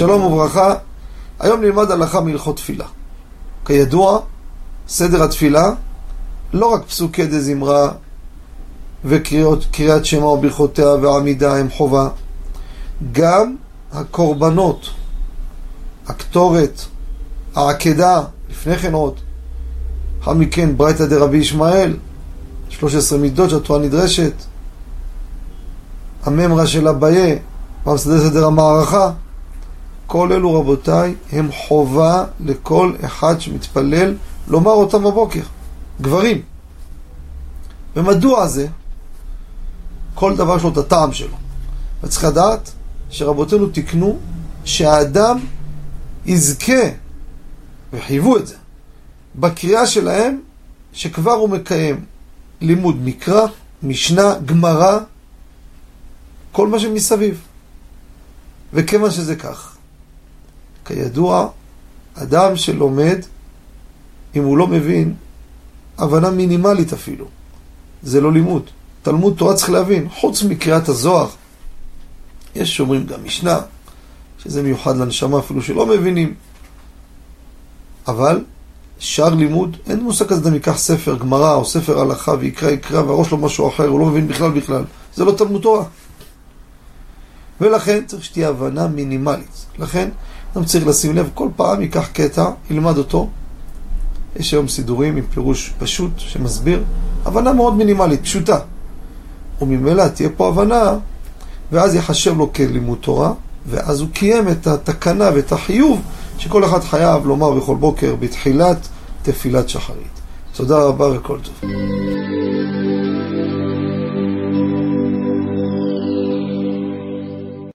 שלום וברכה, היום נלמד הלכה מהלכות תפילה. כידוע, סדר התפילה, לא רק פסוקי דה זמרה וקריאת שמע וברכותיה ועמידה הם חובה, גם הקורבנות, הקטורת, העקדה, לפני כן עוד, לאחר מכן ברייתא דרבי ישמעאל, 13 מידות שהתורה נדרשת, הממרה של אביי, פעם סדר סדר המערכה, כל אלו רבותיי הם חובה לכל אחד שמתפלל לומר אותם בבוקר, גברים. ומדוע זה? כל דבר יש לו את הטעם שלו. וצריך לדעת שרבותינו תיקנו שהאדם יזכה, וחייבו את זה, בקריאה שלהם שכבר הוא מקיים לימוד מקרא, משנה, גמרא, כל מה שמסביב. וכיוון שזה כך, כידוע, אדם שלומד, אם הוא לא מבין, הבנה מינימלית אפילו, זה לא לימוד. תלמוד תורה צריך להבין, חוץ מקריאת הזוהר, יש שאומרים גם משנה, שזה מיוחד לנשמה אפילו שלא מבינים, אבל שאר לימוד, אין מושג כזה אדם ייקח ספר גמרא או ספר הלכה ויקרא יקרא והראש לו משהו אחר, הוא לא מבין בכלל בכלל, זה לא תלמוד תורה. ולכן צריך שתהיה הבנה מינימלית. לכן אדם צריך לשים לב, כל פעם ייקח קטע, ילמד אותו. יש היום סידורים עם פירוש פשוט שמסביר, הבנה מאוד מינימלית, פשוטה. וממילא תהיה פה הבנה, ואז יחשב לו כלימוד תורה, ואז הוא קיים את התקנה ואת החיוב שכל אחד חייב לומר בכל בוקר בתחילת תפילת שחרית. תודה רבה וכל טוב.